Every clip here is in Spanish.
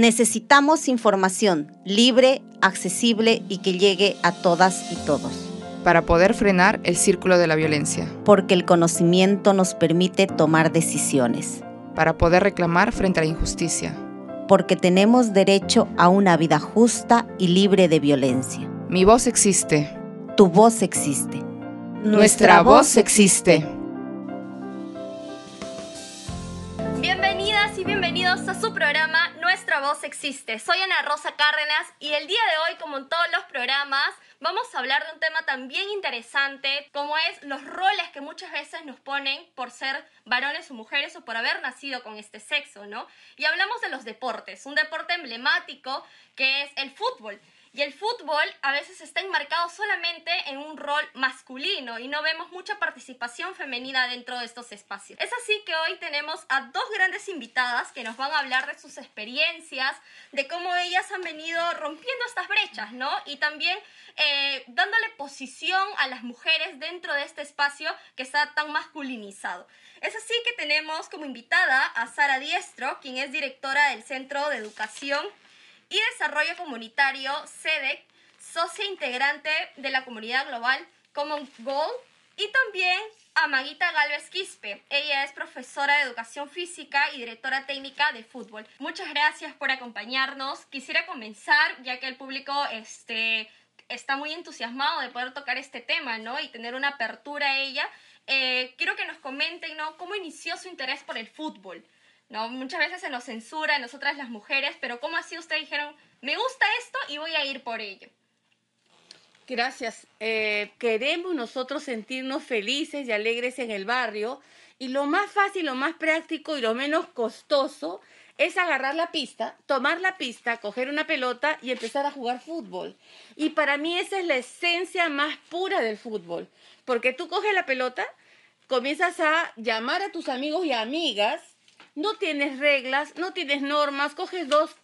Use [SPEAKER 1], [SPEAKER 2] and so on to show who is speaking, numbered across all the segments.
[SPEAKER 1] Necesitamos información libre, accesible y que llegue a todas y todos.
[SPEAKER 2] Para poder frenar el círculo de la violencia.
[SPEAKER 1] Porque el conocimiento nos permite tomar decisiones.
[SPEAKER 2] Para poder reclamar frente a la injusticia.
[SPEAKER 1] Porque tenemos derecho a una vida justa y libre de violencia.
[SPEAKER 2] Mi voz existe.
[SPEAKER 1] Tu voz existe.
[SPEAKER 2] Nuestra voz existe.
[SPEAKER 3] Bienvenidos a su programa Nuestra Voz Existe. Soy Ana Rosa Cárdenas y el día de hoy, como en todos los programas, vamos a hablar de un tema también interesante como es los roles que muchas veces nos ponen por ser varones o mujeres o por haber nacido con este sexo, ¿no? Y hablamos de los deportes, un deporte emblemático que es el fútbol. Y el fútbol a veces está enmarcado solamente en un rol masculino y no vemos mucha participación femenina dentro de estos espacios. Es así que hoy tenemos a dos grandes invitadas que nos van a hablar de sus experiencias, de cómo ellas han venido rompiendo estas brechas, ¿no? Y también eh, dándole posición a las mujeres dentro de este espacio que está tan masculinizado. Es así que tenemos como invitada a Sara Diestro, quien es directora del Centro de Educación y Desarrollo Comunitario, SEDEC, socia integrante de la comunidad global Common Goal, y también a Maguita Galvez Quispe. Ella es profesora de educación física y directora técnica de fútbol. Muchas gracias por acompañarnos. Quisiera comenzar, ya que el público este, está muy entusiasmado de poder tocar este tema, ¿no? Y tener una apertura a ella. Eh, quiero que nos comenten, ¿no? ¿Cómo inició su interés por el fútbol? ¿No? Muchas veces se nos censura, nosotras las mujeres, pero ¿cómo así ustedes dijeron, me gusta esto y voy a ir por ello?
[SPEAKER 4] Gracias. Eh, queremos nosotros sentirnos felices y alegres en el barrio y lo más fácil, lo más práctico y lo menos costoso es agarrar la pista, tomar la pista, coger una pelota y empezar a jugar fútbol. Y para mí esa es la esencia más pura del fútbol, porque tú coges la pelota, comienzas a llamar a tus amigos y amigas no tienes reglas, no tienes normas, coges dos,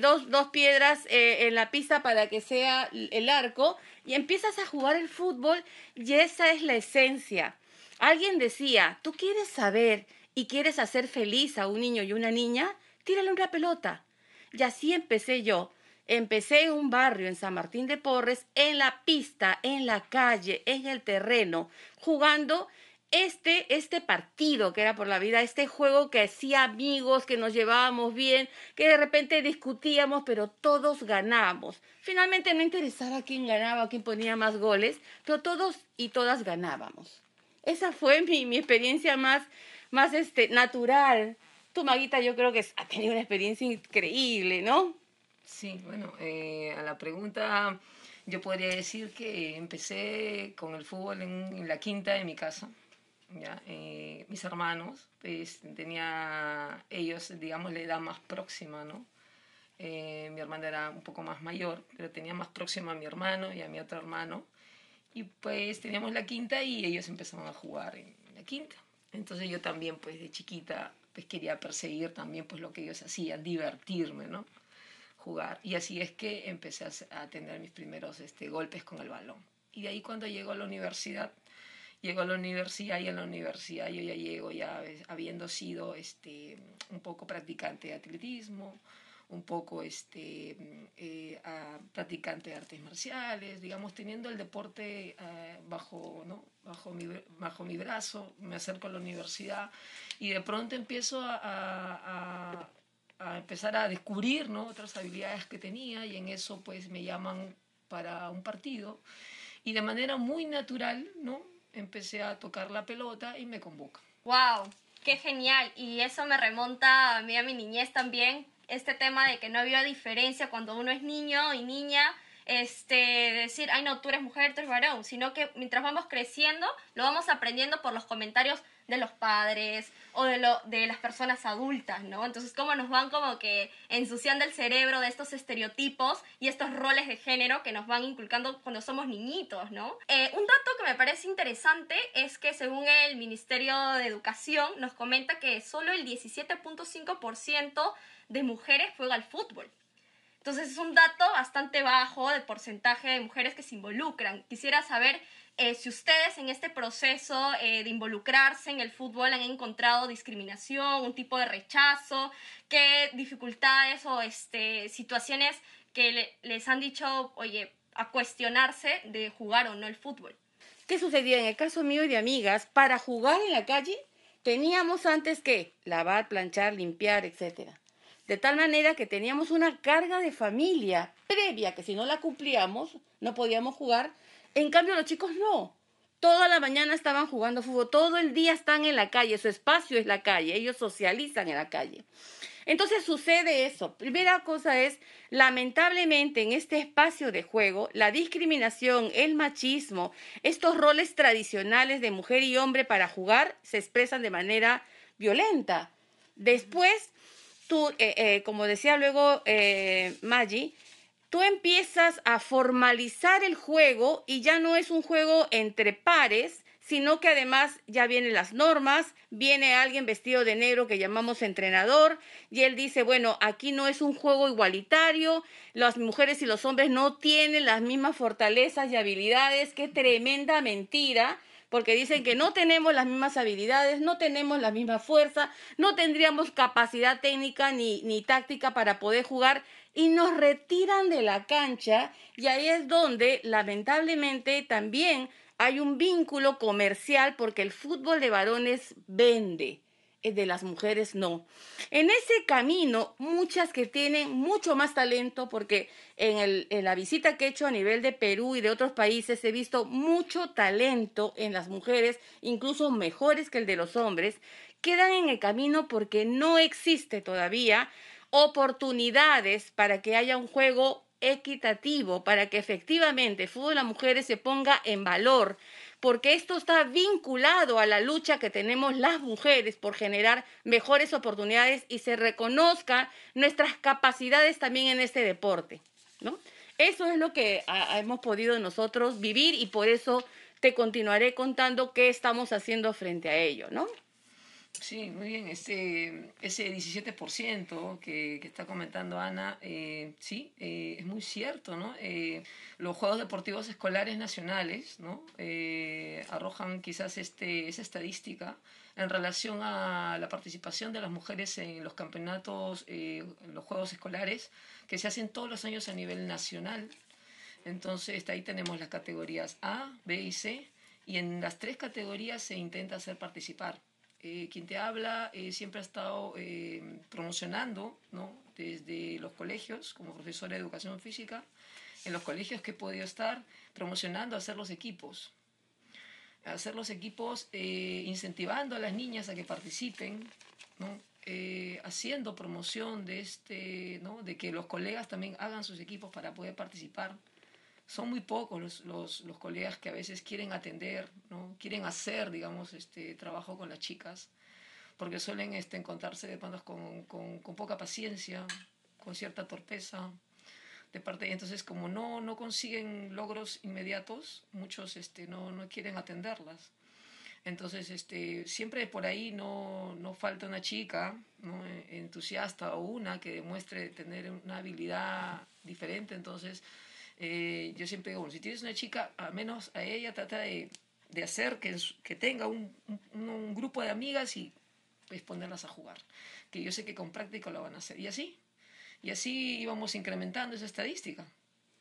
[SPEAKER 4] dos, piedras eh, en la pista para que sea el arco y empiezas a jugar el fútbol y esa es la esencia. Alguien decía, tú quieres saber y quieres hacer feliz a un niño y una niña, tírale una pelota. Y así empecé yo. Empecé en un barrio en San Martín de Porres, en la pista, en la calle, en el terreno, jugando este, este partido que era por la vida, este juego que hacía amigos, que nos llevábamos bien, que de repente discutíamos, pero todos ganábamos. Finalmente no interesaba quién ganaba, quién ponía más goles, pero todos y todas ganábamos. Esa fue mi, mi experiencia más, más este, natural. Tu, Maguita, yo creo que ha tenido una experiencia increíble, ¿no?
[SPEAKER 5] Sí, bueno, eh, a la pregunta yo podría decir que empecé con el fútbol en la quinta de mi casa ¿ya? Eh, mis hermanos, pues tenía ellos, digamos, la edad más próxima, ¿no? Eh, mi hermana era un poco más mayor, pero tenía más próxima a mi hermano y a mi otro hermano. Y pues teníamos la quinta y ellos empezaron a jugar en la quinta. Entonces yo también, pues de chiquita, pues quería perseguir también pues lo que ellos hacían, divertirme, ¿no? Jugar. Y así es que empecé a, tener mis primeros este, golpes con el balón. Y de ahí cuando llego a la universidad, llego a la universidad y en la universidad yo ya llego ya habiendo sido este, un poco practicante de atletismo, un poco este, eh, practicante de artes marciales, digamos, teniendo el deporte eh, bajo, ¿no? bajo, mi, bajo mi brazo, me acerco a la universidad y de pronto empiezo a, a, a empezar a descubrir ¿no? otras habilidades que tenía y en eso pues me llaman para un partido y de manera muy natural, ¿no? Empecé a tocar la pelota y me convoca.
[SPEAKER 3] ¡Wow! ¡Qué genial! Y eso me remonta a mí, a mi niñez también, este tema de que no había diferencia cuando uno es niño y niña, este, decir, ay no, tú eres mujer, tú eres varón, sino que mientras vamos creciendo, lo vamos aprendiendo por los comentarios de los padres o de, lo, de las personas adultas, ¿no? Entonces, cómo nos van como que ensuciando el cerebro de estos estereotipos y estos roles de género que nos van inculcando cuando somos niñitos, ¿no? Eh, un dato que me parece interesante es que según el Ministerio de Educación nos comenta que solo el 17.5% de mujeres juega al fútbol. Entonces es un dato bastante bajo del porcentaje de mujeres que se involucran. Quisiera saber eh, si ustedes en este proceso eh, de involucrarse en el fútbol han encontrado discriminación, un tipo de rechazo, qué dificultades o este, situaciones que les han dicho, oye, a cuestionarse de jugar o no el fútbol.
[SPEAKER 4] ¿Qué sucedía en el caso mío y de amigas? Para jugar en la calle teníamos antes que lavar, planchar, limpiar, etcétera. De tal manera que teníamos una carga de familia previa que si no la cumplíamos no podíamos jugar. En cambio los chicos no. Toda la mañana estaban jugando fútbol, todo el día están en la calle, su espacio es la calle, ellos socializan en la calle. Entonces sucede eso. Primera cosa es, lamentablemente en este espacio de juego, la discriminación, el machismo, estos roles tradicionales de mujer y hombre para jugar se expresan de manera violenta. Después, tú, eh, eh, como decía luego eh, Maggie, tú empiezas a formalizar el juego y ya no es un juego entre pares, sino que además ya vienen las normas, viene alguien vestido de negro que llamamos entrenador, y él dice, bueno, aquí no es un juego igualitario, las mujeres y los hombres no tienen las mismas fortalezas y habilidades, qué tremenda mentira, porque dicen que no tenemos las mismas habilidades, no tenemos la misma fuerza, no tendríamos capacidad técnica ni, ni táctica para poder jugar y nos retiran de la cancha y ahí es donde lamentablemente también hay un vínculo comercial porque el fútbol de varones vende, de las mujeres no. En ese camino, muchas que tienen mucho más talento, porque en, el, en la visita que he hecho a nivel de Perú y de otros países he visto mucho talento en las mujeres, incluso mejores que el de los hombres, quedan en el camino porque no existe todavía oportunidades para que haya un juego equitativo para que efectivamente el fútbol de las mujeres se ponga en valor, porque esto está vinculado a la lucha que tenemos las mujeres por generar mejores oportunidades y se reconozca nuestras capacidades también en este deporte, ¿no? Eso es lo que hemos podido nosotros vivir y por eso te continuaré contando qué estamos haciendo frente a ello, ¿no?
[SPEAKER 5] Sí, muy bien. Ese, ese 17% que, que está comentando Ana, eh, sí, eh, es muy cierto, ¿no? Eh, los Juegos Deportivos Escolares Nacionales, ¿no? arrojan quizás este, esa estadística en relación a la participación de las mujeres en los campeonatos, en los Juegos Escolares, que se hacen todos los años a nivel nacional. Entonces, ahí tenemos las categorías A, B y C, y en las tres categorías se intenta hacer participar eh, quien te habla eh, siempre ha estado eh, promocionando, ¿no? desde los colegios, como profesora de educación física, en los colegios que he podido estar promocionando hacer los equipos, hacer los equipos incentivando a las niñas a que participen, ¿no? haciendo promoción de, este, ¿no? de que los colegas también hagan sus equipos para poder participar son muy pocos los, los, los, colegas que a veces quieren atender, ¿no? quieren hacer, digamos, este trabajo con las chicas, porque suelen este, encontrarse de con, con, con, poca paciencia, con cierta torpeza de parte y entonces como no, no consiguen logros inmediatos, muchos este, no, no quieren atenderlas. Entonces, este, siempre por ahí no, no falta una chica ¿no? entusiasta o una que demuestre tener una habilidad diferente. Entonces, eh, yo siempre digo, si tienes una chica, al menos a ella trata de, de hacer que, que tenga un, un, grupo de amigas y pues ponerlas a jugar. Que yo sé que con práctica lo van a hacer. Y así, y así íbamos incrementando esa estadística.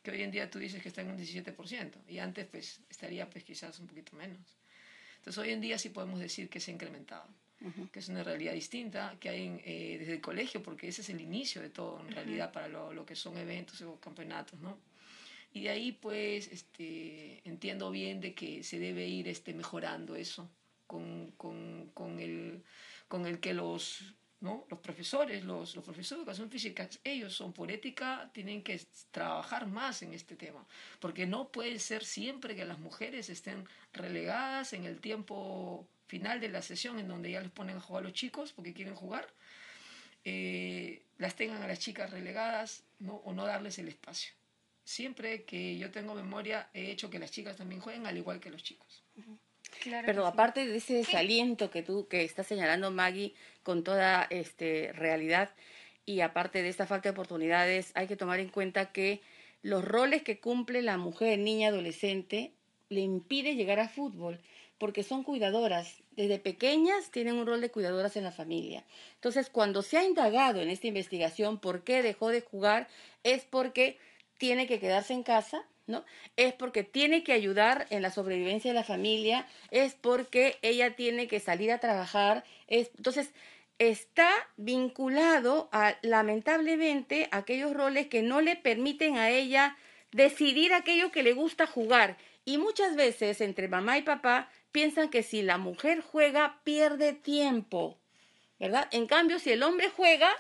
[SPEAKER 5] Que hoy en día tú dices que está en un 17%. Y antes pues estaría pues quizás un poquito menos. Entonces hoy en día sí podemos decir que se ha incrementado. que es una realidad distinta que hay eh, desde el colegio, porque ese es el inicio de todo, en realidad, para lo, lo, que son eventos o campeonatos, ¿no? Y de ahí pues este, entiendo bien de que se debe ir este, mejorando eso con, con, con, el, con el que los, ¿no? los profesores, los, los profesores de educación física, ellos son por ética, tienen que trabajar más en este tema, porque no puede ser siempre que las mujeres estén relegadas en el tiempo final de la sesión en donde ya les ponen a jugar a los chicos porque quieren jugar, eh, las tengan a las chicas relegadas ¿no? o no darles el espacio siempre que yo tengo memoria he hecho que las chicas también jueguen al igual que los chicos.
[SPEAKER 4] Pero aparte de ese desaliento que tú que estás señalando Maggie con toda este realidad, y aparte de esta falta de oportunidades, hay que tomar en cuenta que los roles que cumple la mujer, niña, adolescente, le impide llegar al fútbol porque son cuidadoras. Desde pequeñas tienen un rol de cuidadoras en la familia. Entonces, cuando se ha indagado en esta investigación por qué dejó de jugar, es porque tiene que quedarse en casa, ¿no? Es porque tiene que ayudar en la sobrevivencia de la familia, es porque ella tiene que salir a trabajar, es entonces está vinculado a lamentablemente aquellos roles que no le permiten a ella decidir aquello que le gusta jugar. Y muchas veces entre mamá y papá piensan que si la mujer juega pierde tiempo, ¿verdad? En cambio, si el hombre juega,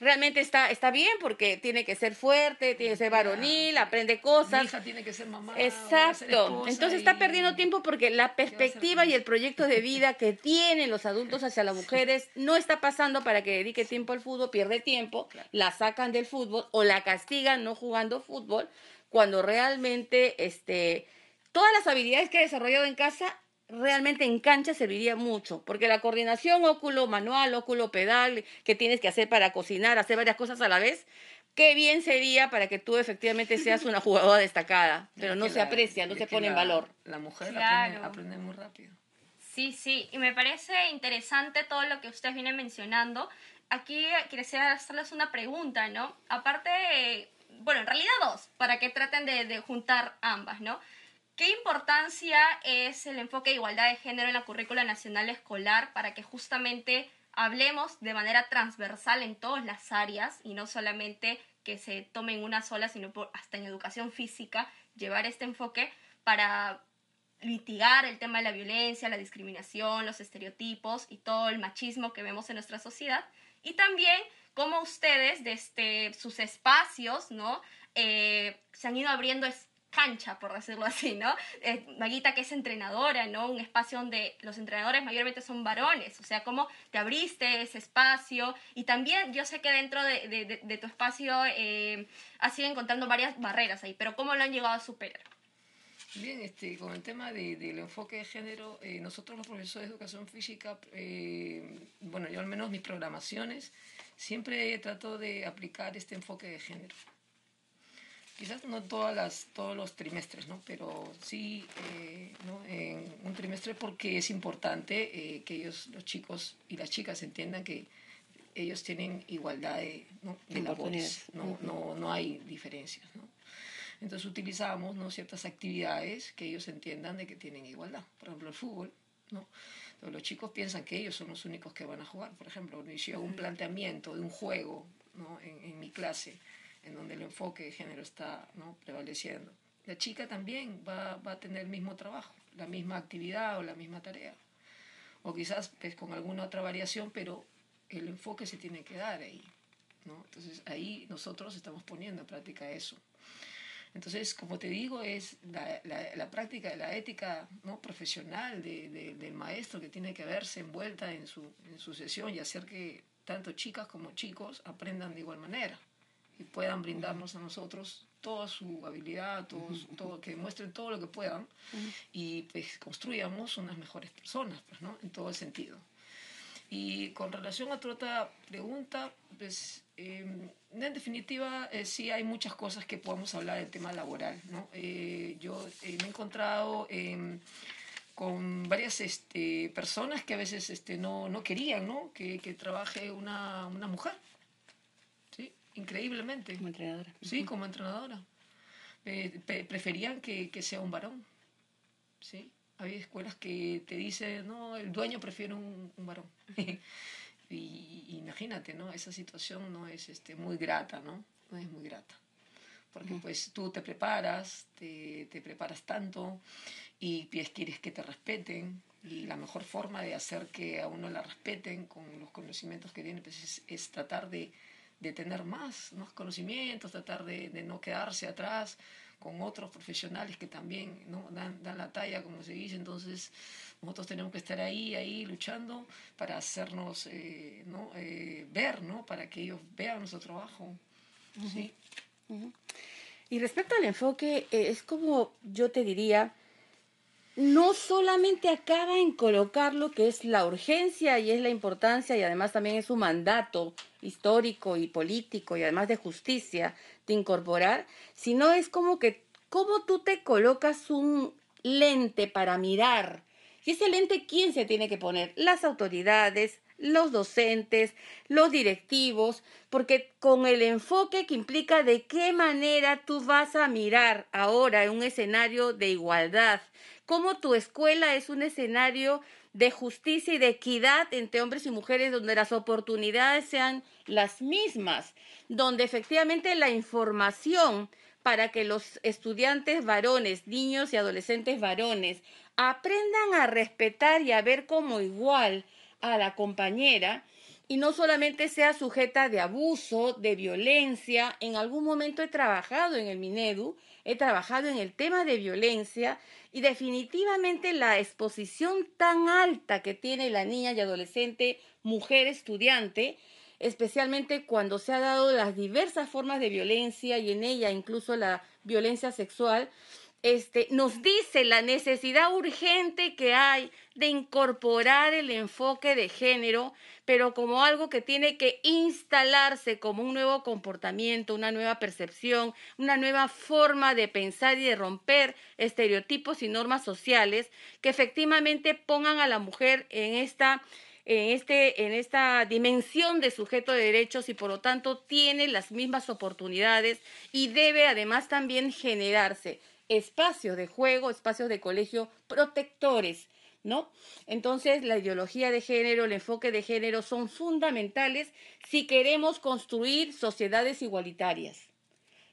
[SPEAKER 4] realmente está, está bien porque tiene que ser fuerte, tiene que ser varonil, aprende cosas.
[SPEAKER 5] Mi hija tiene que ser mamá.
[SPEAKER 4] Exacto. Entonces está perdiendo tiempo porque la perspectiva y el proyecto de vida que tienen los adultos hacia las mujeres no está pasando para que dedique tiempo al fútbol, pierde tiempo, la sacan del fútbol o la castigan no jugando fútbol, cuando realmente este, todas las habilidades que ha desarrollado en casa realmente en cancha serviría mucho, porque la coordinación óculo manual, óculo pedal, que tienes que hacer para cocinar, hacer varias cosas a la vez, qué bien sería para que tú efectivamente seas una jugadora destacada, pero no se aprecia, no se pone en valor.
[SPEAKER 5] La mujer aprende, muy rápido.
[SPEAKER 3] Sí, sí, y me parece interesante todo lo que ustedes vienen mencionando. Aquí quisiera hacerles una pregunta, ¿no? Aparte, bueno, en realidad dos, para que traten de, de juntar ambas, ¿no? ¿Qué importancia es el enfoque de igualdad de género en la currícula nacional escolar para que justamente hablemos de manera transversal en todas las áreas y no solamente que se tome una sola, sino hasta en educación física, llevar este enfoque para litigar el tema de la violencia, la discriminación, los estereotipos y todo el machismo que vemos en nuestra sociedad. Y también cómo ustedes, desde sus espacios, ¿no? Eh, se han ido abriendo cancha, por decirlo así, ¿no? Eh, Maguita que es entrenadora, ¿no? Un espacio donde los entrenadores mayormente son varones, o sea, cómo te abriste ese espacio y también yo sé que dentro de, tu espacio eh, has ido encontrando varias barreras ahí, pero ¿cómo lo han llegado a superar?
[SPEAKER 5] Bien, este, con el tema del enfoque de género, eh, nosotros los profesores de educación física, eh, bueno, yo al menos mis programaciones, siempre trato de aplicar este enfoque de género quizás no todas las, todos los trimestres, ¿no? pero sí eh, ¿no? en un trimestre porque es importante eh, que ellos, los chicos y las chicas entiendan que ellos tienen igualdad de, ¿no? de labores, no, no, no hay diferencias. ¿no? Entonces utilizamos ¿no? ciertas actividades que ellos entiendan de que tienen igualdad. Por ejemplo, el fútbol. ¿no? los chicos piensan que ellos son los únicos que van a jugar. Por ejemplo, yo hago un planteamiento de un juego ¿no? en, en mi clase en donde el enfoque de género está ¿no? prevaleciendo. La chica también va, va, a tener el mismo trabajo, la misma actividad o la misma tarea. O quizás pues, con alguna otra variación, pero el enfoque se tiene que dar ahí. ¿no? Entonces ahí nosotros estamos poniendo en práctica eso. Entonces, como te digo, es la, la, la práctica la ética ¿no? profesional de, del maestro que tiene que verse envuelta en su, en su sesión y hacer que tanto chicas como chicos aprendan de igual manera y puedan brindarnos a nosotros toda su habilidad, todos, todo, que muestren todo lo que puedan y pues construyamos unas mejores personas, pues, ¿no? En todo el sentido. Y con relación a tu otra pregunta, pues em, en definitiva eh, sí hay muchas cosas que podemos hablar del tema laboral, ¿no? Eh, yo eh, me he encontrado em, con varias este, personas que a veces este, no, no querían ¿no? Que, que trabaje una, una mujer increíblemente.
[SPEAKER 4] Como entrenadora.
[SPEAKER 5] Sí, como entrenadora. preferían que, que, sea un varón. ¿sí? Hay escuelas que te dicen, no, el dueño prefiere un, un varón. y, imagínate, ¿no? Esa situación no es este, muy grata, ¿no? No es muy grata. Porque pues tú te preparas, te, te preparas tanto y quieres que te respeten, y la mejor forma de hacer que a uno la respeten con los conocimientos que tiene pues es, es, tratar de de tener más, más conocimientos, tratar de, de, no quedarse atrás con otros profesionales que también ¿no? dan, dan, la talla, como se dice. Entonces, nosotros tenemos que estar ahí, ahí luchando para hacernos eh, ¿no? Eh, ver, ¿no? para que ellos vean nuestro trabajo. Uh -huh. ¿sí?
[SPEAKER 4] Uh -huh. Y respecto al enfoque, eh, es como yo te diría, no solamente acaba en colocar lo que es la urgencia y es la importancia y además también es un mandato histórico y político y además de justicia de incorporar, sino es como que cómo tú te colocas un lente para mirar. Y ese lente, ¿quién se tiene que poner? Las autoridades, los docentes, los directivos, porque con el enfoque que implica de qué manera tú vas a mirar ahora en un escenario de igualdad, cómo tu escuela es un escenario de justicia y de equidad entre hombres y mujeres, donde las oportunidades sean las mismas, donde efectivamente la información para que los estudiantes varones, niños y adolescentes varones aprendan a respetar y a ver como igual a la compañera y no solamente sea sujeta de abuso, de violencia. En algún momento he trabajado en el Minedu, he trabajado en el tema de violencia y definitivamente la exposición tan alta que tiene la niña y adolescente, mujer estudiante, especialmente cuando se ha dado las diversas formas de violencia y en ella incluso la violencia sexual, este, nos dice la necesidad urgente que hay de incorporar el enfoque de género, pero como algo que tiene que instalarse como un nuevo comportamiento, una nueva percepción, una nueva forma de pensar y de romper estereotipos y normas sociales que efectivamente pongan a la mujer en esta en, este, en esta dimensión de sujeto de derechos y por lo tanto tiene las mismas oportunidades y debe además también generarse espacios de juego, espacios de colegio protectores, ¿no? Entonces, la ideología de género, el enfoque de género son fundamentales si queremos construir sociedades igualitarias.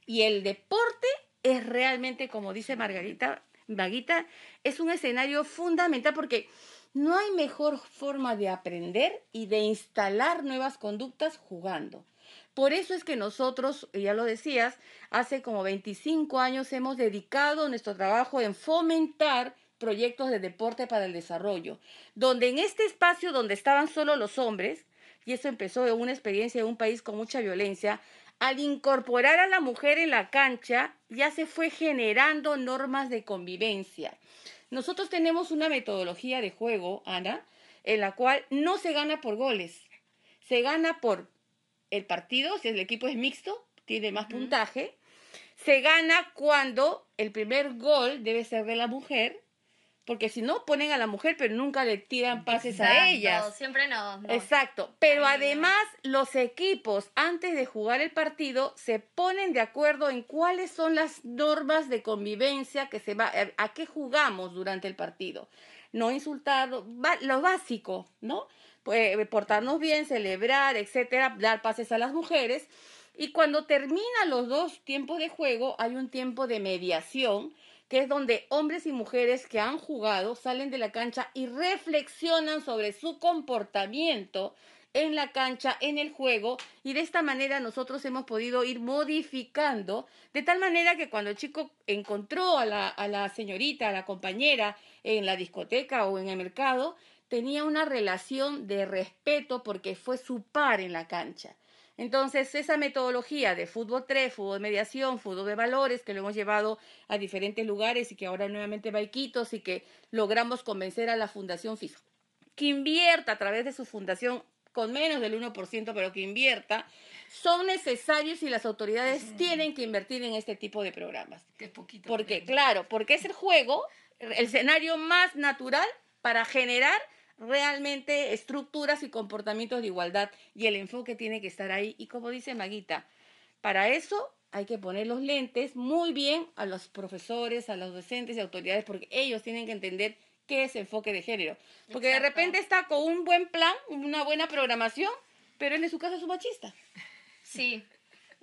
[SPEAKER 4] Y el deporte es realmente, como dice Margarita Vaguita, es un escenario fundamental porque no hay mejor forma de aprender y de instalar nuevas conductas jugando. Por eso es que nosotros, ya lo decías, hace como 25 años hemos dedicado nuestro trabajo en fomentar proyectos de deporte para el desarrollo, donde en este espacio donde estaban solo los hombres, y eso empezó de una experiencia de un país con mucha violencia, al incorporar a la mujer en la cancha, ya se fue generando normas de convivencia. Nosotros tenemos una metodología de juego, Ana, en la cual no se gana por goles, se gana por el partido, si el equipo es mixto, tiene más puntaje. Se gana cuando el primer gol debe ser de la mujer, porque si no ponen a la mujer, pero nunca le tiran pases a ella.
[SPEAKER 3] Siempre no,
[SPEAKER 4] Exacto. Pero además, los equipos, antes de jugar el partido, se ponen de acuerdo en cuáles son las normas de convivencia que se va, a qué jugamos durante el partido. No insultar, lo básico, ¿no? Eh, portarnos bien, celebrar, etcétera, dar pases a las mujeres. Y cuando terminan los dos tiempos de juego, hay un tiempo de mediación, que es donde hombres y mujeres que han jugado salen de la cancha y reflexionan sobre su comportamiento en la cancha, en el juego, y de esta manera nosotros hemos podido ir modificando, de tal manera que cuando el chico encontró a la, a la señorita, a la compañera en la discoteca o en el mercado, tenía una relación de respeto porque fue su par en la cancha. Entonces, esa metodología de fútbol 3, fútbol de mediación, fútbol de valores, que lo hemos llevado a diferentes lugares y que ahora nuevamente va a Iquitos y que logramos convencer a la Fundación FIFA que invierta a través de su fundación con menos del 1%, pero que invierta, son necesarios y las autoridades tienen que invertir en este tipo de programas.
[SPEAKER 5] Qué poquito.
[SPEAKER 4] Porque, claro, porque es el juego, el escenario más natural para generar realmente estructuras y comportamientos de igualdad y el enfoque tiene que estar ahí. Y como dice Maguita, para eso hay que poner los lentes muy bien a los profesores, a los docentes y autoridades, porque ellos tienen que entender qué es enfoque de género. Porque de repente está con un buen plan, una buena programación, pero él en su casa es un machista.
[SPEAKER 3] Sí.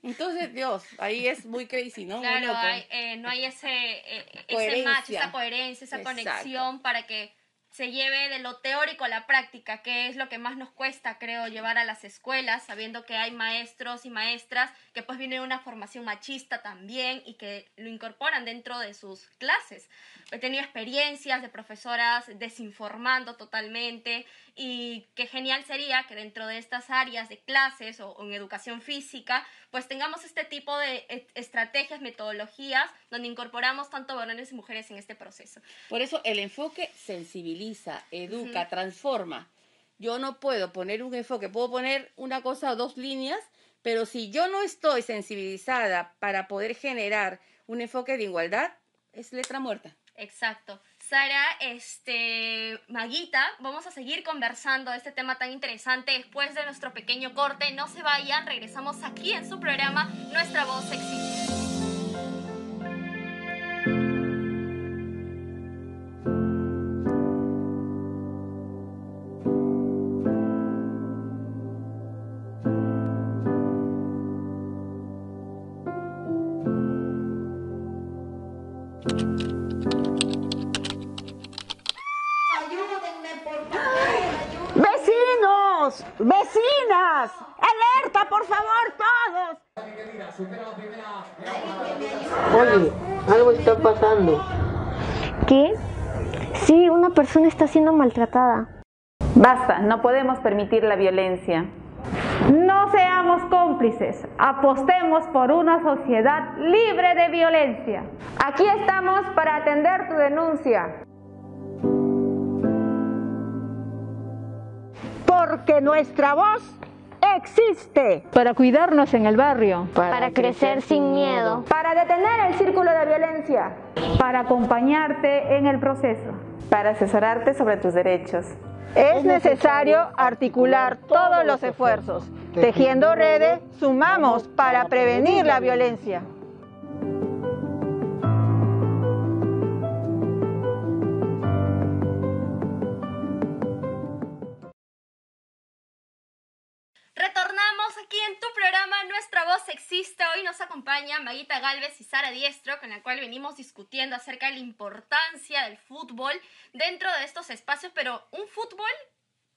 [SPEAKER 4] Entonces, Dios, ahí es muy crazy, ¿no?
[SPEAKER 3] Claro, hay, eh, no hay ese, eh, ese match, esa coherencia, esa conexión para que se lleve de lo teórico a la práctica, que es lo que más nos cuesta, creo, llevar a las escuelas, sabiendo que hay maestros y maestras que pues vienen de una formación machista también y que lo incorporan dentro de sus clases. He tenido experiencias de profesoras desinformando totalmente y qué genial sería que dentro de estas áreas de clases o, en educación física, pues tengamos este tipo de e, estrategias, metodologías, donde incorporamos tanto varones y mujeres en este proceso.
[SPEAKER 4] Por eso el enfoque sensibiliza, educa, transforma. Yo no puedo poner un enfoque, puedo poner una cosa o dos líneas, pero si yo no estoy sensibilizada para poder generar un enfoque de igualdad, es letra muerta.
[SPEAKER 3] Exacto. Sara, este, Maguita, vamos a seguir conversando de este tema tan interesante después de nuestro pequeño corte. No se vayan, regresamos aquí en su programa Nuestra Voz Existe.
[SPEAKER 6] ¡Vecinas! ¡Alerta, por favor, todos!
[SPEAKER 7] Oye, algo está pasando.
[SPEAKER 8] ¿Qué? Sí, una persona está siendo maltratada.
[SPEAKER 9] Basta, no podemos permitir la violencia.
[SPEAKER 10] No seamos cómplices, apostemos por una sociedad libre de violencia.
[SPEAKER 9] Aquí estamos para atender tu denuncia.
[SPEAKER 6] Porque nuestra voz existe.
[SPEAKER 10] Para cuidarnos en el barrio.
[SPEAKER 8] Para, crecer, sin miedo.
[SPEAKER 9] Para detener el círculo de violencia.
[SPEAKER 10] Para acompañarte en el proceso.
[SPEAKER 9] Para asesorarte sobre tus derechos.
[SPEAKER 6] Es necesario articular todos los esfuerzos. Tejiendo redes, sumamos para prevenir la violencia.
[SPEAKER 3] En tu programa Nuestra Voz Existe. Hoy nos acompaña Maguita Galvez y Sara Diestro, con la cual venimos discutiendo acerca de la importancia del fútbol dentro de estos espacios, pero un fútbol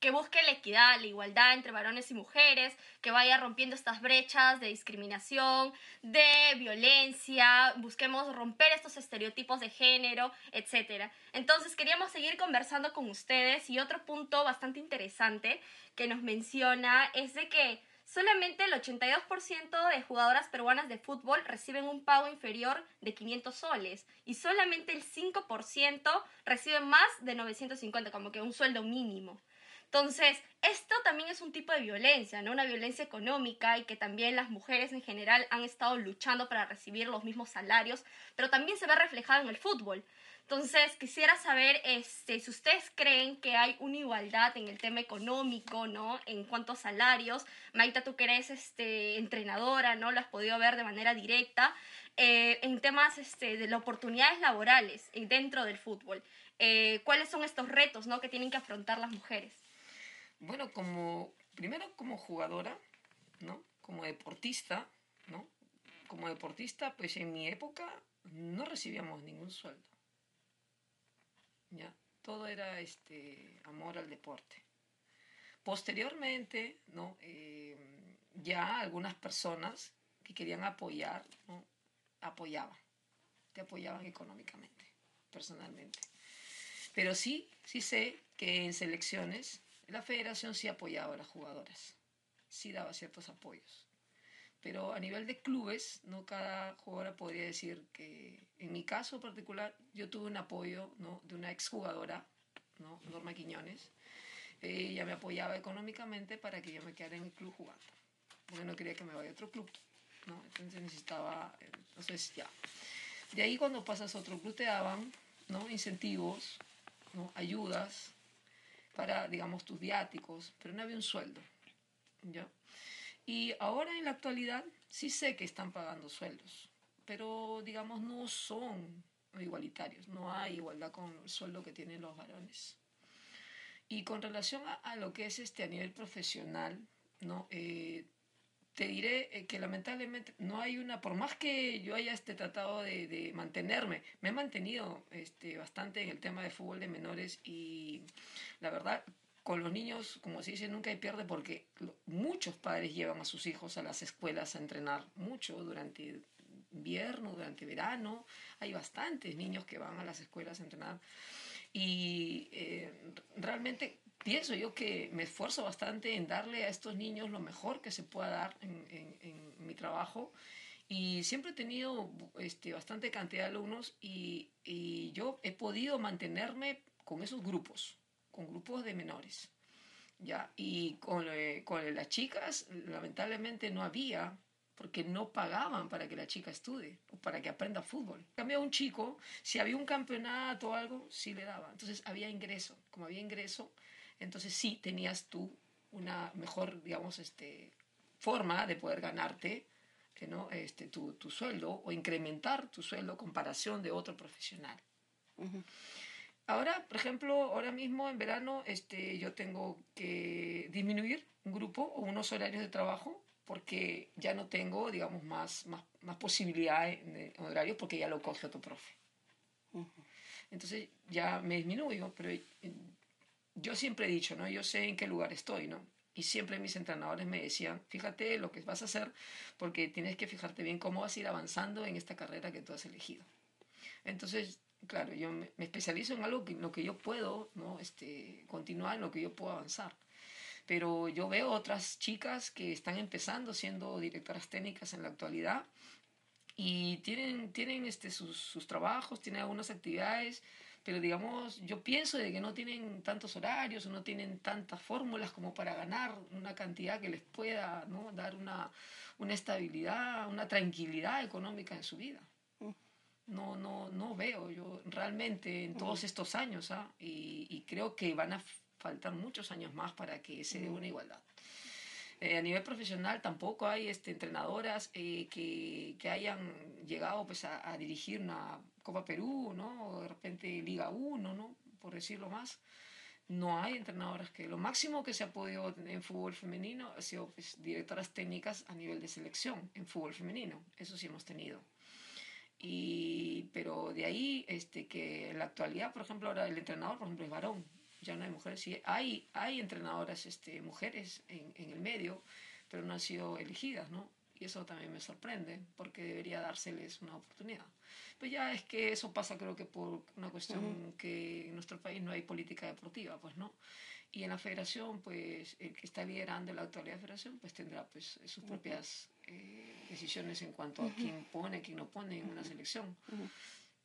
[SPEAKER 3] que busque la equidad, la igualdad entre varones y mujeres, que vaya rompiendo estas brechas de discriminación, de violencia, busquemos romper estos estereotipos de género, etc. Entonces queríamos seguir conversando con ustedes y otro punto bastante interesante que nos menciona es de que solamente el 82% de jugadoras peruanas de fútbol reciben un pago inferior de 500 soles y solamente el 5% reciben más de 950, como que un sueldo mínimo. Entonces, esto también es un tipo de violencia, ¿no? Una violencia económica y que también las mujeres en general han estado luchando para recibir los mismos salarios, pero también se ve reflejado en el fútbol. Entonces, quisiera saber este, si ustedes creen que hay una igualdad en el tema económico, ¿no? En cuanto a salarios. Maita, tú que eres este, entrenadora, ¿no? Lo has podido ver de manera directa. Eh, en temas este, de las oportunidades laborales dentro del fútbol. Eh, ¿Cuáles son estos retos, ¿no? Que tienen que afrontar las mujeres.
[SPEAKER 5] Bueno, como, primero como jugadora, ¿no? Como deportista, ¿no? Como deportista, pues en mi época no recibíamos ningún sueldo. ¿Ya? Todo era este, amor al deporte. Posteriormente, ¿no? Eh, ya algunas personas que querían apoyar, ¿no? apoyaban, te apoyaban económicamente, personalmente. Pero sí, sí sé que en selecciones la federación sí apoyaba a las jugadoras, sí daba ciertos apoyos. Pero a nivel de clubes, no cada jugadora podría decir que, en mi caso particular, yo tuve un apoyo ¿no? de una exjugadora, ¿no? Norma Quiñones. Ella me apoyaba económicamente para que yo me quedara en el club jugando, porque no quería que me vaya a otro club. ¿no? Entonces necesitaba, entonces ya. De ahí cuando pasas a otro club te daban ¿no? incentivos, ¿no? ayudas para, digamos, tus viáticos, pero no había un sueldo. ¿ya? Y ahora en la actualidad sí sé que están pagando sueldos, pero digamos no son igualitarios, no hay igualdad con el sueldo que tienen los varones. Y con relación a, lo que es este a nivel profesional, ¿no? Eh, te diré eh, que lamentablemente no hay una, por más que yo haya este, tratado de, de, mantenerme, me he mantenido este, bastante en el tema de fútbol de menores y la verdad con los niños, como se dice, nunca hay pierde porque muchos padres llevan a sus hijos a las escuelas a entrenar mucho durante invierno, durante verano. Hay bastantes niños que van a las escuelas a entrenar. Y eh, realmente pienso yo que me esfuerzo bastante en darle a estos niños lo mejor que se pueda dar en, mi trabajo y siempre he tenido este, bastante cantidad de alumnos y, yo he podido mantenerme con esos grupos, con grupos de menores. ¿ya? Y con, eh, con las chicas, lamentablemente no había porque no pagaban para que la chica estudie o para que aprenda fútbol. Cambio un chico, si había un campeonato o algo, sí le daba. Entonces había ingreso. Como había ingreso, entonces sí tenías tú una mejor, digamos, este, forma de poder ganarte ¿no? este, tu, tu, sueldo o incrementar tu sueldo en comparación de otro profesional. Uh -huh. Ahora, por ejemplo, ahora mismo en verano este, yo tengo que disminuir un grupo o unos horarios de trabajo porque ya no tengo, digamos, más, más, más posibilidad de horarios porque ya lo coge otro profe. Uh -huh. Entonces ya me disminuyo, pero yo siempre he dicho, ¿no? Yo sé en qué lugar estoy, ¿no? Y siempre mis entrenadores me decían, fíjate lo que vas a hacer, porque tienes que fijarte bien cómo vas a ir avanzando en esta carrera que tú has elegido. Entonces, claro, yo me, especializo en algo que, en lo que yo puedo ¿no? este, continuar, en lo que yo puedo avanzar. Pero yo veo otras chicas que están empezando siendo directoras técnicas en la actualidad y tienen, tienen este, sus, sus trabajos, tienen algunas actividades, pero digamos, yo pienso de que no tienen tantos horarios o no tienen tantas fórmulas como para ganar una cantidad que les pueda ¿no? dar una, una estabilidad, una tranquilidad económica en su vida. No, no, no veo yo realmente en todos estos años, ¿ah? y, y creo que van a faltar muchos años más para que se dé una igualdad. Eh, a nivel profesional tampoco hay este, entrenadoras eh, que, que, hayan llegado pues, a, a, dirigir una Copa Perú, ¿no? o de repente Liga 1, ¿no? por decirlo más. No hay entrenadoras que lo máximo que se ha podido tener en fútbol femenino ha sido pues, directoras técnicas a nivel de selección en fútbol femenino. Eso sí hemos tenido. Y, pero de ahí este, que en la actualidad, por ejemplo, ahora el entrenador, por ejemplo, es varón, ya no hay mujeres. Sí, hay, hay entrenadoras este, mujeres en, en, el medio, pero no han sido elegidas, ¿no? Y eso también me sorprende, porque debería dárseles una oportunidad. Pues ya es que eso pasa creo que por una cuestión uh -huh. que en nuestro país no hay política deportiva, pues no. Y en la federación, pues el que está liderando la actualidad de la federación, pues tendrá pues sus propias eh, decisiones en cuanto a quién pone, quién no pone en una selección.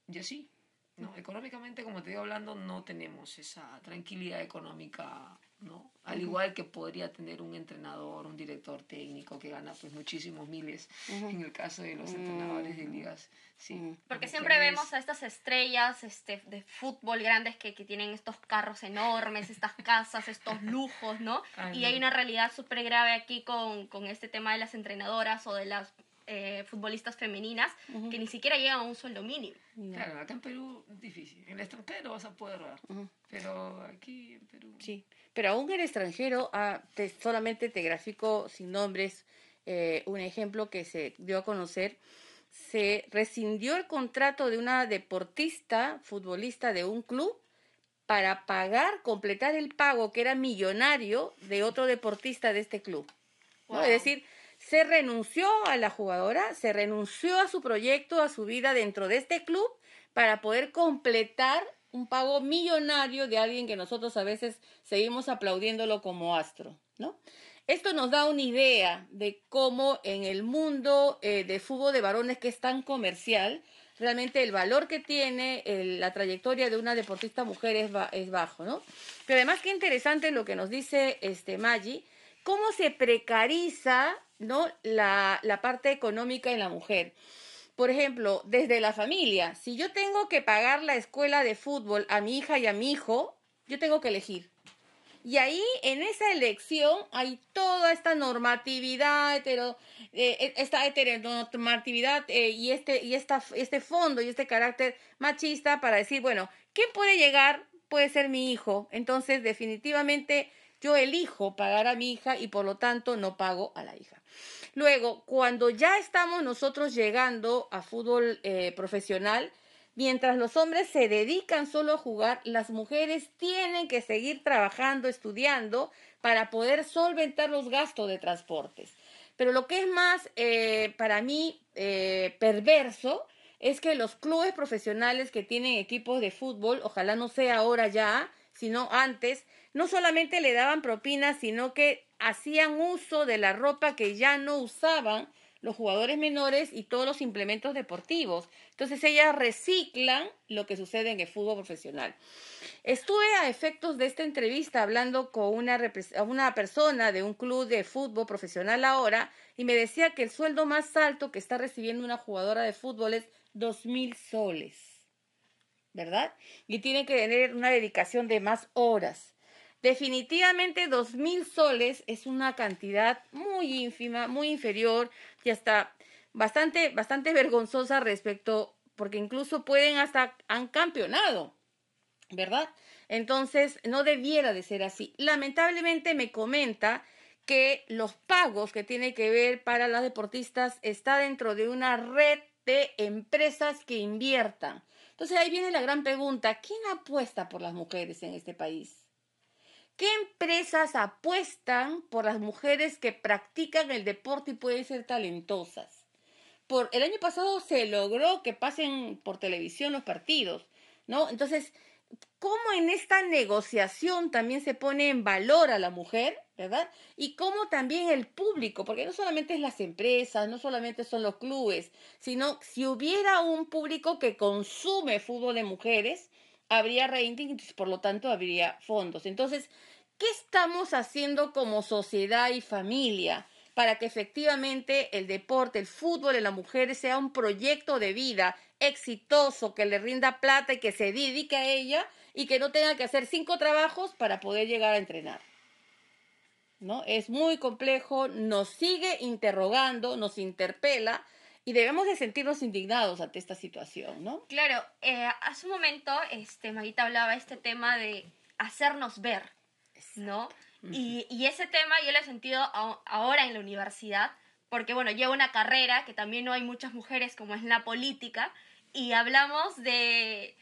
[SPEAKER 5] Y así, ¿no? Económicamente, como te digo hablando, no tenemos esa tranquilidad económica, ¿no? Al uh -huh. igual que podría tener un entrenador, un director técnico que gana pues muchísimos miles uh -huh. en el caso de los entrenadores de ligas, sí.
[SPEAKER 3] Porque siempre vemos a estas estrellas este, de fútbol grandes que, que tienen estos carros enormes, estas casas, estos lujos, ¿no? Ay, y no. hay una realidad súper grave aquí con, con este tema de las entrenadoras o de las eh, futbolistas femeninas uh -huh. que ni siquiera llegan a un sueldo mínimo.
[SPEAKER 5] Claro, acá en Perú es difícil. En el extranjero vas a poder uh -huh. pero aquí en Perú.
[SPEAKER 4] Sí, pero aún en el extranjero, ah, te, solamente te grafico sin nombres eh, un ejemplo que se dio a conocer. Se rescindió el contrato de una deportista, futbolista de un club, para pagar, completar el pago que era millonario de otro deportista de este club. Wow. ¿no? Es decir, se renunció a la jugadora, se renunció a su proyecto, a su vida dentro de este club para poder completar un pago millonario de alguien que nosotros a veces seguimos aplaudiéndolo como astro, ¿no? Esto nos da una idea de cómo en el mundo eh, de fútbol de varones que es tan comercial, realmente el valor que tiene la trayectoria de una deportista mujer es, es, bajo, ¿no? Pero además qué interesante lo que nos dice este Maggi, cómo se precariza ¿no? La, la parte económica en la mujer. Por ejemplo, desde la familia, si yo tengo que pagar la escuela de fútbol a mi hija y a mi hijo, yo tengo que elegir. Y ahí, en esa elección, hay toda esta normatividad, hetero, eh, esta heteronormatividad eh, y, este, y esta, este fondo y este carácter machista para decir, bueno, ¿quién puede llegar? Puede ser mi hijo. Entonces, definitivamente, yo elijo pagar a mi hija y por lo tanto no pago a la hija. Luego, cuando ya estamos nosotros llegando a fútbol eh, profesional, mientras los hombres se dedican solo a jugar, las mujeres tienen que seguir trabajando, estudiando, para poder solventar los gastos de transportes. Pero lo que es más eh, para mí eh, perverso es que los clubes profesionales que tienen equipos de fútbol, ojalá no sea ahora ya,
[SPEAKER 11] sino antes, no solamente le daban propinas, sino que hacían uso de la ropa que ya no usaban los jugadores menores y todos los implementos deportivos. Entonces ellas reciclan lo que sucede en el fútbol profesional. Estuve a efectos de esta entrevista hablando con una, una persona de un club de fútbol profesional ahora y me decía que el sueldo más alto que está recibiendo una jugadora de fútbol es dos mil soles, ¿verdad? Y tiene que tener una dedicación de más horas. Definitivamente dos mil soles es una cantidad muy ínfima, muy inferior y hasta bastante, bastante vergonzosa respecto, porque incluso pueden hasta han campeonado, ¿verdad? Entonces no debiera de ser así. Lamentablemente me comenta que los pagos que tiene que ver para las deportistas está dentro de una red de empresas que inviertan. Entonces ahí viene la gran pregunta, ¿quién apuesta por las mujeres en este país? ¿Qué empresas apuestan por las mujeres que practican el deporte y pueden ser talentosas? Por, el año pasado se logró que pasen por televisión los partidos, ¿no? Entonces, ¿cómo en esta negociación también se pone en valor a la mujer, ¿verdad? Y cómo también el público, porque no solamente es las empresas, no solamente son los clubes, sino si hubiera un público que consume fútbol de mujeres, habría rating y por lo tanto habría fondos. Entonces, ¿qué estamos haciendo como sociedad y familia para que efectivamente el deporte, el fútbol de las mujeres sea un proyecto de vida exitoso, que le rinda plata y que se dedique a ella y que no tenga que hacer cinco trabajos para poder llegar a entrenar? ¿No? Es muy complejo, nos sigue interrogando, nos interpela y debemos de sentirnos indignados ante esta situación, ¿no?
[SPEAKER 3] Claro, eh, hace un momento este, Maguita hablaba este tema de hacernos ver, ¿no? y, y, ese tema yo lo he sentido ahora en la universidad, porque bueno, llevo una carrera que también no hay muchas mujeres como es la política, y hablamos de...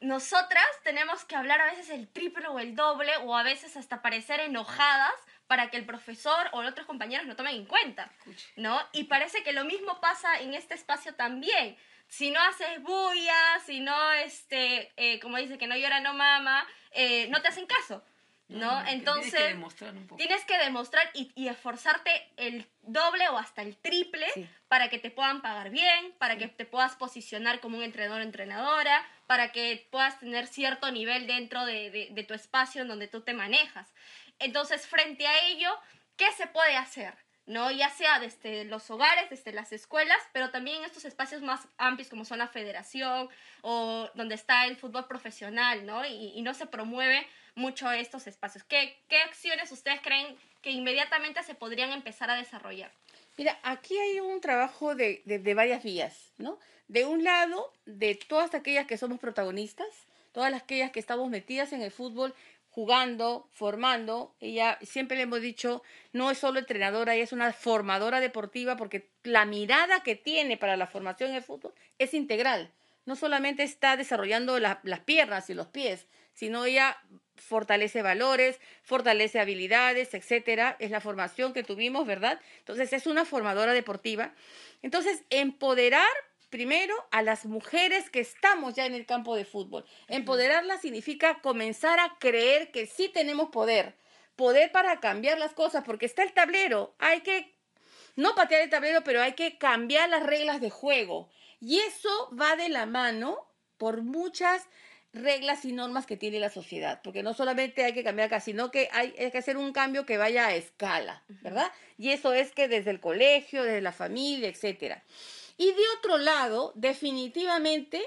[SPEAKER 3] Nosotras tenemos que hablar a veces el triple o el doble, o a veces hasta parecer enojadas para que el profesor o los otros compañeros lo tomen en cuenta, ¿no? Y parece que lo mismo pasa en este espacio también. Si no haces bulla, si no, este, eh, como dice, que no llora, no mama, eh, no te hacen caso, ¿no? Entonces, tienes que demostrar un poco. Tienes que demostrar y, esforzarte el doble o hasta el triple para que te puedan pagar bien, para que te puedas posicionar como un entrenador o entrenadora, para que puedas tener cierto nivel dentro de, de tu espacio en donde tú te manejas. Entonces, frente a ello, ¿qué se puede hacer? ¿no? Ya sea desde los hogares, desde las escuelas, pero también en estos espacios más amplios como son la federación o donde está el fútbol profesional, ¿no? Y, no se promueve mucho estos espacios. ¿Qué, ¿Qué, acciones ustedes creen que inmediatamente se podrían empezar a desarrollar?
[SPEAKER 11] Mira, aquí hay un trabajo de, de, varias vías, ¿no? De un lado, de todas aquellas que somos protagonistas, todas aquellas que estamos metidas en el fútbol, jugando, formando. Ella siempre le hemos dicho, no es solo entrenadora, ella es una formadora deportiva porque la mirada que tiene para la formación en el fútbol es integral. No solamente está desarrollando las piernas y los pies, sino ella fortalece valores, fortalece habilidades, etcétera. Es la formación que tuvimos, ¿verdad? Entonces es una formadora deportiva. Entonces, empoderar primero a las mujeres que estamos ya en el campo de fútbol. Empoderarlas significa comenzar a creer que sí tenemos poder, poder para cambiar las cosas, porque está el tablero, hay que no patear el tablero, pero hay que cambiar las reglas de juego. Y eso va de la mano por muchas reglas y normas que tiene la sociedad, porque no solamente hay que cambiar acá, sino que hay, hay, que hacer un cambio que vaya a escala, ¿verdad? Y eso es que desde el colegio, desde la familia, etcétera. Y de otro lado, definitivamente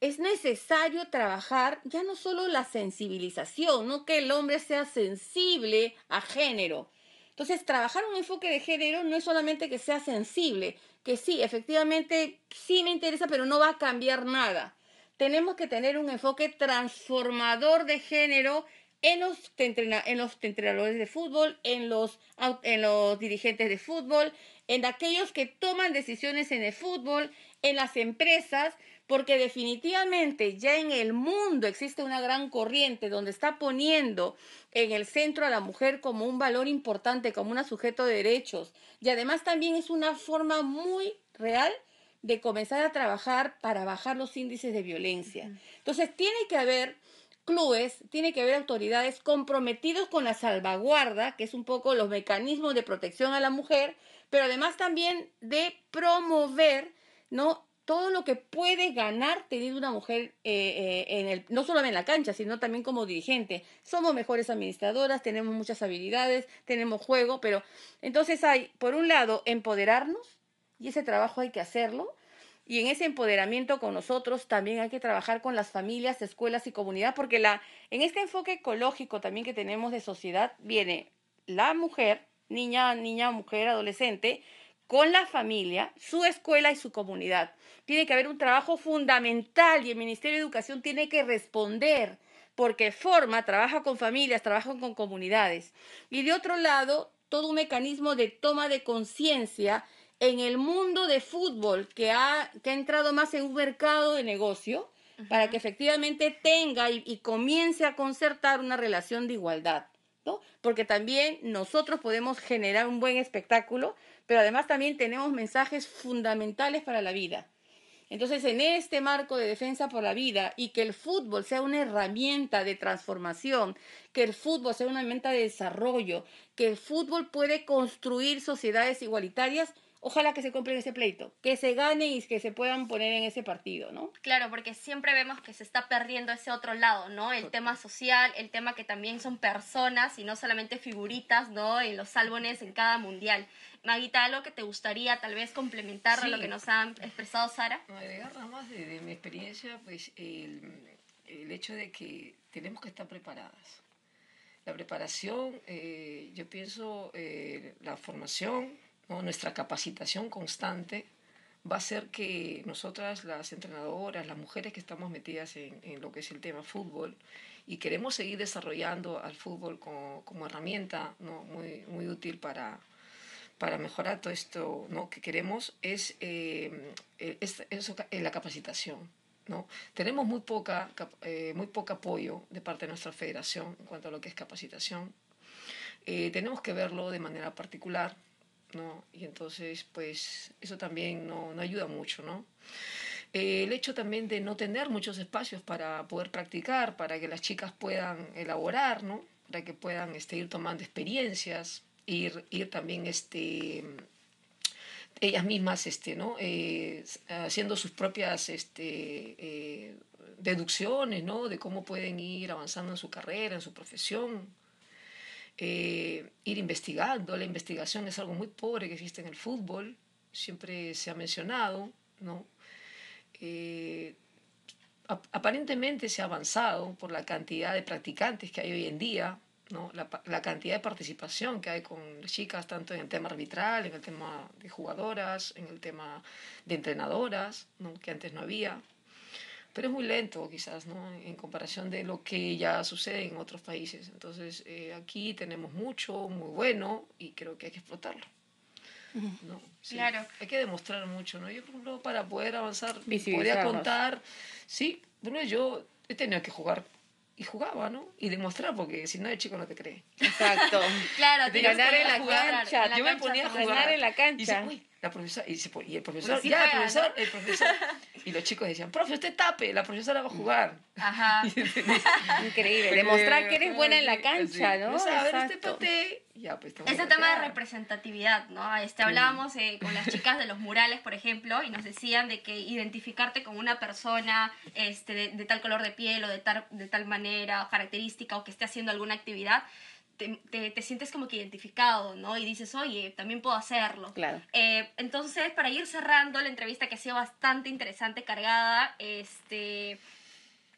[SPEAKER 11] es necesario trabajar ya no solo la sensibilización, no que el hombre sea sensible a género. Entonces, trabajar un enfoque de género no es solamente que sea sensible, que sí, efectivamente sí me interesa, pero no va a cambiar nada. Tenemos que tener un enfoque transformador de género en los, en los entrenadores de fútbol, en los, en los dirigentes de fútbol, en aquellos que toman decisiones en el fútbol, en las empresas, porque definitivamente ya en el mundo existe una gran corriente donde está poniendo en el centro a la mujer como un valor importante, como un sujeto de derechos. Y además también es una forma muy real de comenzar a trabajar para bajar los índices de violencia. Entonces tiene que haber
[SPEAKER 4] clubes, tiene que haber autoridades comprometidos con la salvaguarda, que es un poco los mecanismos de protección a la mujer, pero además también de promover, ¿no? todo lo que puede ganar teniendo una mujer eh, eh, en el, no solo en la cancha, sino también como dirigente. Somos mejores administradoras, tenemos muchas habilidades, tenemos juego, pero entonces hay, por un lado, empoderarnos, y ese trabajo hay que hacerlo, y en ese empoderamiento con nosotros también hay que trabajar con las familias, escuelas y comunidad, porque la, en este enfoque ecológico también que tenemos de sociedad viene la mujer, niña, niña, mujer, adolescente, con la familia, su escuela y su comunidad. Tiene que haber un trabajo fundamental y el Ministerio de Educación tiene que responder porque forma, trabaja con familias, trabaja con comunidades. Y de otro lado, todo un mecanismo de toma de conciencia en el mundo de fútbol que ha, que ha entrado más en un mercado de negocio para que efectivamente tenga y, y comience a concertar una relación de igualdad. ¿no? Porque también nosotros podemos generar un buen espectáculo, pero además también tenemos mensajes fundamentales para la vida. Entonces, en este marco de defensa por la vida y que el fútbol sea una herramienta de transformación, que el fútbol sea una herramienta de desarrollo, que el fútbol puede construir sociedades igualitarias, ojalá que se compre ese pleito, que se gane y que se puedan poner en ese partido, ¿no?
[SPEAKER 3] Claro, porque siempre vemos que se está perdiendo ese otro lado, ¿no? El tema social, el tema que también son personas y no solamente figuritas, ¿no? En los álbumes en cada mundial. Maguita, ¿algo que te gustaría tal vez complementar a lo que nos ha expresado Sara?
[SPEAKER 5] Agregar nada más de, mi experiencia, pues el, el, hecho de que tenemos que estar preparadas. La preparación, eh, yo pienso, eh, la formación, nuestra capacitación constante va a ser que nosotras, las entrenadoras, las mujeres que estamos metidas en, lo que es el tema fútbol y queremos seguir desarrollando al fútbol como, como herramienta muy, muy útil para, para mejorar todo esto ¿no? que queremos, es, eh, es, la capacitación. ¿no? Tenemos muy poca, eh, muy poco apoyo de parte de nuestra federación en cuanto a lo que es capacitación. Eh, tenemos que verlo de manera particular ¿no? Y entonces, pues eso también no, no ayuda mucho, ¿no? Eh, el hecho también de no tener muchos espacios para poder practicar, para que las chicas puedan elaborar, ¿no? Para que puedan este, ir tomando experiencias, ir, ir también este, ellas mismas este, ¿no? Eh, haciendo sus propias este, eh, deducciones ¿no? de cómo pueden ir avanzando en su carrera, en su profesión. Eh, ir investigando. La investigación es algo muy pobre que existe en el fútbol, siempre se ha mencionado, ¿no? Eh, aparentemente se ha avanzado por la cantidad de practicantes que hay hoy en día, ¿no? La, la, cantidad de participación que hay con las chicas, tanto en el tema arbitral, en el tema de jugadoras, en el tema de entrenadoras, ¿no? que antes no había pero es muy lento quizás, ¿no? En comparación de lo que ya sucede en otros países. Entonces, eh, aquí tenemos mucho, muy bueno, y creo que hay que explotarlo. ¿no?
[SPEAKER 3] claro.
[SPEAKER 5] Hay que demostrar mucho, ¿no? Yo, por ejemplo, para poder avanzar, podría contar, sí, bueno, yo he tenido que jugar y jugaba, ¿no? Y demostrar, porque si no el chico no te cree.
[SPEAKER 4] Exacto.
[SPEAKER 3] claro,
[SPEAKER 4] ganar en la cancha.
[SPEAKER 5] Yo me ponía a jugar.
[SPEAKER 4] Ganar en la cancha.
[SPEAKER 5] Y la profesora, y, y el profesor, ya, el profesor, el profesor. Y los chicos decían, profe, usted tape, la profesora va a jugar.
[SPEAKER 3] Ajá.
[SPEAKER 4] Increíble. Demostrar que eres buena en la cancha, ¿no?
[SPEAKER 5] a ver, este. Ya, pues,
[SPEAKER 3] Ese tema de representatividad, ¿no? Este, hablábamos eh, con las chicas de los murales, por ejemplo, y nos decían de que identificarte con una persona este, de, de tal color de piel o de tal, de tal manera, característica, o que esté haciendo alguna actividad, te, te, sientes como que identificado, ¿no? Y dices, oye, también puedo hacerlo.
[SPEAKER 4] Claro.
[SPEAKER 3] Eh, entonces, para ir cerrando la entrevista que ha sido bastante interesante, cargada, este,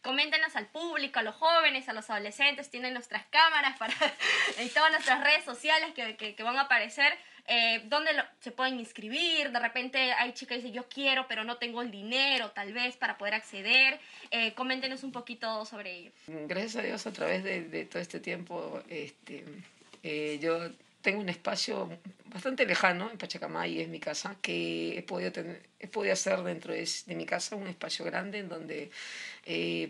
[SPEAKER 3] coméntenos al público, a los jóvenes, a los adolescentes, tienen nuestras cámaras para, en todas nuestras redes sociales que, que, van a aparecer eh, dónde se pueden inscribir, de repente hay chicas que dicen yo quiero pero no tengo el dinero tal vez para poder acceder, eh, coméntenos un poquito sobre ello.
[SPEAKER 5] Gracias a Dios a través de, todo este tiempo este, eh, yo tengo un espacio bastante lejano en Pachacamay, es mi casa, que he podido, tener, he podido hacer dentro de, de mi casa un espacio grande en donde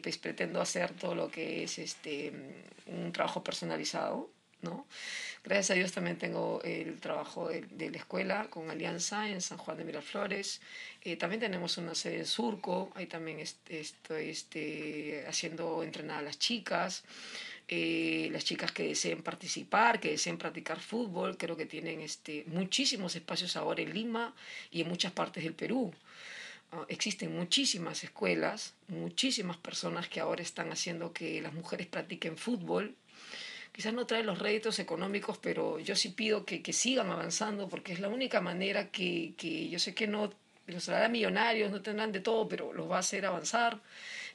[SPEAKER 5] pues pretendo hacer todo lo que es este, un trabajo personalizado ¿no? Gracias a Dios también tengo el trabajo de, la escuela con Alianza en San Juan de Miraflores. Eh, también tenemos una sede en Surco, ahí también estoy este, haciendo entrenar a las chicas. Eh, las chicas que deseen participar, que deseen practicar fútbol, creo que tienen este, muchísimos espacios ahora en Lima y en muchas partes del Perú. Ah, existen muchísimas escuelas, muchísimas personas que ahora están haciendo que las mujeres practiquen fútbol. Quizás no trae los réditos económicos, pero yo sí pido que, que sigan avanzando porque es la única manera que, que yo sé que no los hará millonarios, no tendrán de todo, pero los va a hacer avanzar.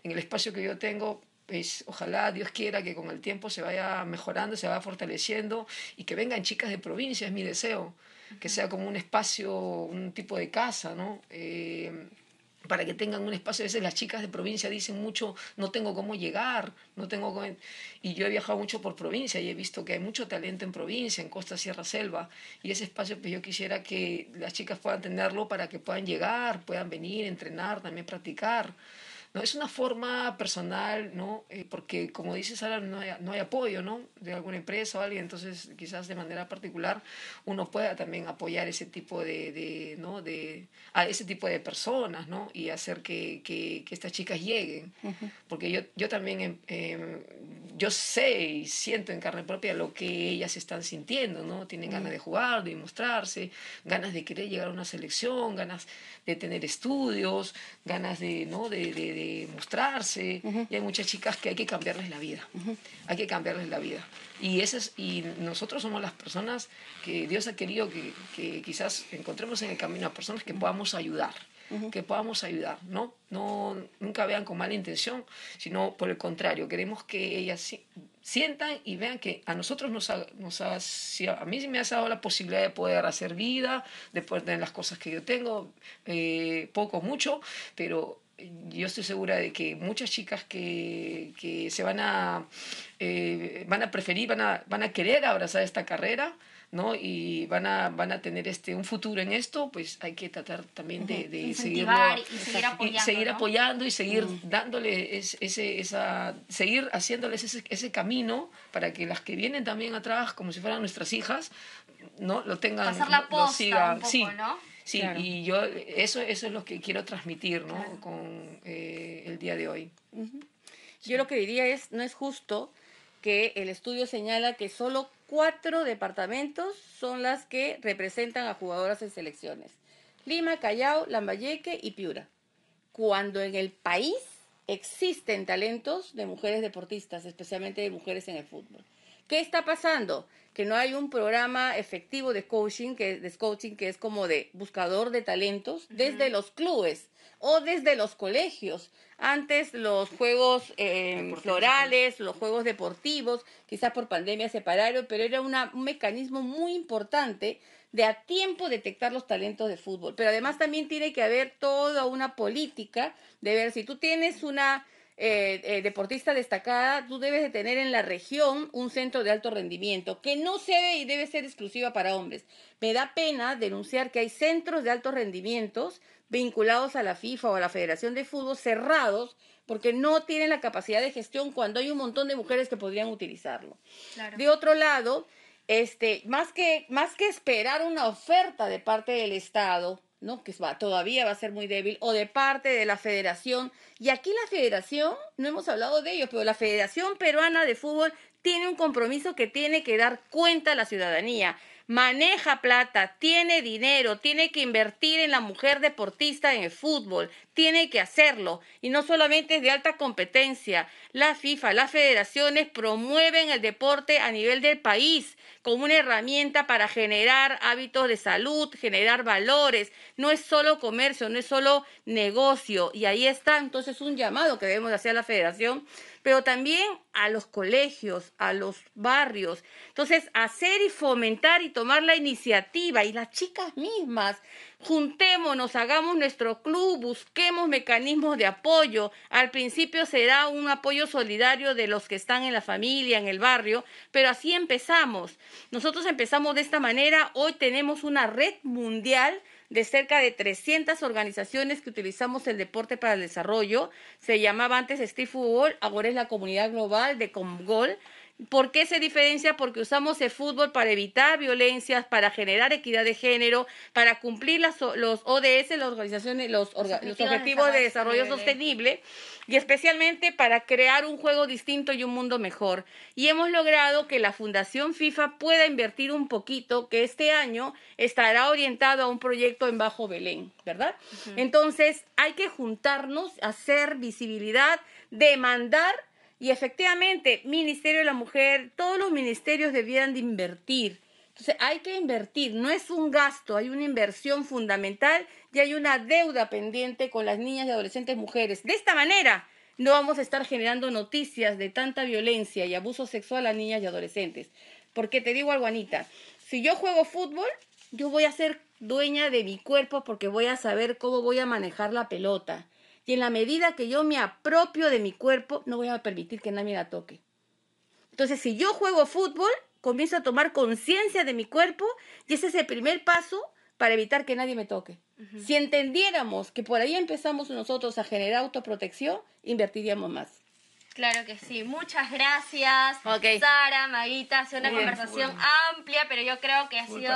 [SPEAKER 5] En el espacio que yo tengo, pues ojalá Dios quiera que con el tiempo se vaya mejorando, se vaya fortaleciendo y que vengan chicas de provincia, es mi deseo, que sea como un espacio, un tipo de casa, ¿no? Eh, para que tengan un espacio. A veces las chicas de provincia dicen mucho, no tengo cómo llegar, no tengo cómo... Y yo he viajado mucho por provincia y he visto que hay mucho talento en provincia, en Costa Sierra Selva, y ese espacio pues yo quisiera que las chicas puedan tenerlo para que puedan llegar, puedan venir, entrenar, también practicar. ¿No? Es una forma personal, ¿no? Eh, porque como dices ahora no hay, no hay apoyo ¿no? de alguna empresa o alguien, entonces quizás de manera particular uno pueda también apoyar ese tipo de, de ¿no? de, a ese tipo de personas ¿no? y hacer que, que, que estas chicas lleguen. Porque yo, yo también, em, em, yo sé y siento en carne propia lo que ellas están sintiendo, ¿no? Tienen ganas de jugar, de mostrarse, ganas de querer llegar a una selección, ganas de tener estudios, ganas de, ¿no? de, de mostrarse. Y hay muchas chicas que hay que cambiarles la vida. Hay que cambiarles la vida. Y, esas, y nosotros somos las personas que Dios ha querido que, que quizás encontremos en el camino a personas que podamos ayudar que podamos ayudar, ¿no? ¿no? Nunca vean con mala intención, sino por el contrario, queremos que ellas sientan y vean que a nosotros nos ha, nos ha, a mí me ha dado la posibilidad de poder hacer vida, de poder tener las cosas que yo tengo, eh, poco, mucho, pero yo estoy segura de que muchas chicas que, que se van a, eh, van a preferir, van a, van a querer abrazar esta carrera, ¿no? Y van a, van a tener este, un futuro en esto, pues hay que tratar también de, de seguirlo,
[SPEAKER 3] y seguir apoyando,
[SPEAKER 5] y seguir, apoyando y seguir dándole ese, esa, seguir haciéndoles ese, ese camino para que las que vienen también atrás, como si fueran nuestras hijas, ¿no? Lo tengan,
[SPEAKER 3] Pasar la posta
[SPEAKER 5] lo sigan,
[SPEAKER 3] un poco,
[SPEAKER 5] sí.
[SPEAKER 3] ¿no?
[SPEAKER 5] Sí, y yo eso, eso es lo que quiero transmitir ¿no? con eh, el día de hoy.
[SPEAKER 11] Yo lo que diría es, no es justo que el estudio señala que solo cuatro departamentos son las que representan a jugadoras en selecciones. Lima, Callao, Lambayeque y Piura. Cuando en el país existen talentos de mujeres deportistas, especialmente de mujeres en el fútbol. ¿Qué está pasando? Que no hay un programa efectivo de coaching, que, de coaching, que es como de buscador de talentos desde los clubes o desde los colegios. Antes los juegos eh, florales, los juegos deportivos, quizás por pandemia se pararon, pero era una, un mecanismo muy importante de a tiempo detectar los talentos de fútbol. Pero además también tiene que haber toda una política de ver si tú tienes una eh, eh, deportista destacada, tú debes de tener en la región un centro de alto rendimiento, que no se debe y debe ser exclusiva para hombres. Me da pena denunciar que hay centros de altos rendimientos vinculados a la FIFA o a la Federación de Fútbol cerrados porque no tienen la capacidad de gestión cuando hay un montón de mujeres que podrían utilizarlo. De otro lado, este, más que, más que esperar una oferta de parte del Estado, ¿no? que va, todavía va a ser muy débil, o de parte de la federación. Y aquí la federación, no hemos hablado de ello, pero la Federación Peruana de Fútbol tiene un compromiso que tiene que dar cuenta a la ciudadanía maneja plata, tiene dinero, tiene que invertir en la mujer deportista en el fútbol, tiene que hacerlo. Y no solamente es de alta competencia. La FIFA, las federaciones promueven el deporte a nivel del país como una herramienta para generar hábitos de salud, generar valores. No es solo comercio, no es solo negocio. Y ahí está entonces un llamado que debemos hacer a la federación pero también a los colegios, a los barrios. Entonces, hacer y fomentar y tomar la iniciativa y las chicas mismas, juntémonos, hagamos nuestro club, busquemos mecanismos de apoyo. Al principio será un apoyo solidario de los que están en la familia, en el barrio, pero así empezamos. Nosotros empezamos de esta manera, hoy tenemos una red mundial de cerca de 300 organizaciones que utilizamos el deporte para el desarrollo. Se llamaba antes Steve Football, ahora es la comunidad global de Comgol ¿Por qué se diferencia? Porque usamos el fútbol para evitar violencias, para generar equidad de género, para cumplir las, los ODS, las organizaciones, los, objetivos, de desarrollo, sostenible y especialmente para crear un juego distinto y un mundo mejor. Y hemos logrado que la Fundación FIFA pueda invertir un poquito, que este año estará orientado a un proyecto en Bajo Belén, ¿verdad? Entonces hay que juntarnos, hacer visibilidad, demandar y efectivamente, Ministerio de la Mujer, todos los ministerios debieran de invertir. Entonces, hay que invertir, no es un gasto, hay una inversión fundamental y hay una deuda pendiente con las niñas y adolescentes mujeres. De esta manera, no vamos a estar generando noticias de tanta violencia y abuso sexual a niñas y adolescentes. Porque te digo algo, Anita, si yo juego fútbol, yo voy a ser dueña de mi cuerpo porque voy a saber cómo voy a manejar la pelota y en la medida que yo me apropio de mi cuerpo, no voy a permitir que nadie la toque. Entonces, si yo juego fútbol, comienzo a tomar conciencia de mi cuerpo y ese es el primer paso para evitar que nadie me toque. Si entendiéramos que por ahí empezamos nosotros a generar autoprotección, invertiríamos más.
[SPEAKER 3] Claro que sí. Muchas gracias, Sara, Maguita. Ha sido una conversación amplia, pero yo creo que ha sido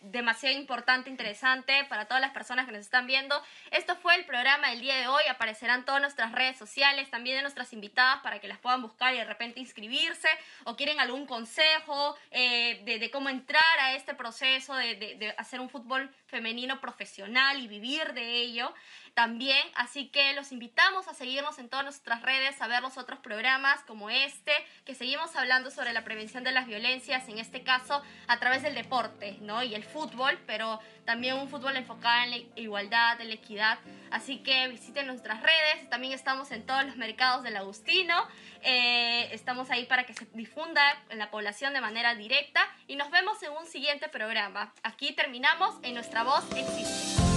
[SPEAKER 3] demasiado importante, interesante para todas las personas que nos están viendo. Esto fue el programa del día de hoy. Aparecerán todas nuestras redes sociales, también de nuestras invitadas para que las puedan buscar y de repente inscribirse o quieren algún consejo eh, de, cómo entrar a este proceso de, de hacer un fútbol femenino profesional y vivir de ello también. Así que los invitamos a seguirnos en todas nuestras redes, a ver los otros programas como este, que seguimos hablando sobre la prevención de las violencias, en este caso a través del deporte, ¿no? Y el fútbol, pero también un fútbol enfocado en la igualdad, en la equidad. Así que visiten nuestras redes, también estamos en todos los mercados del Agustino, eh, estamos ahí para que se difunda en la población de manera directa y nos vemos en un siguiente programa. Aquí terminamos en Nuestra Voz Existe.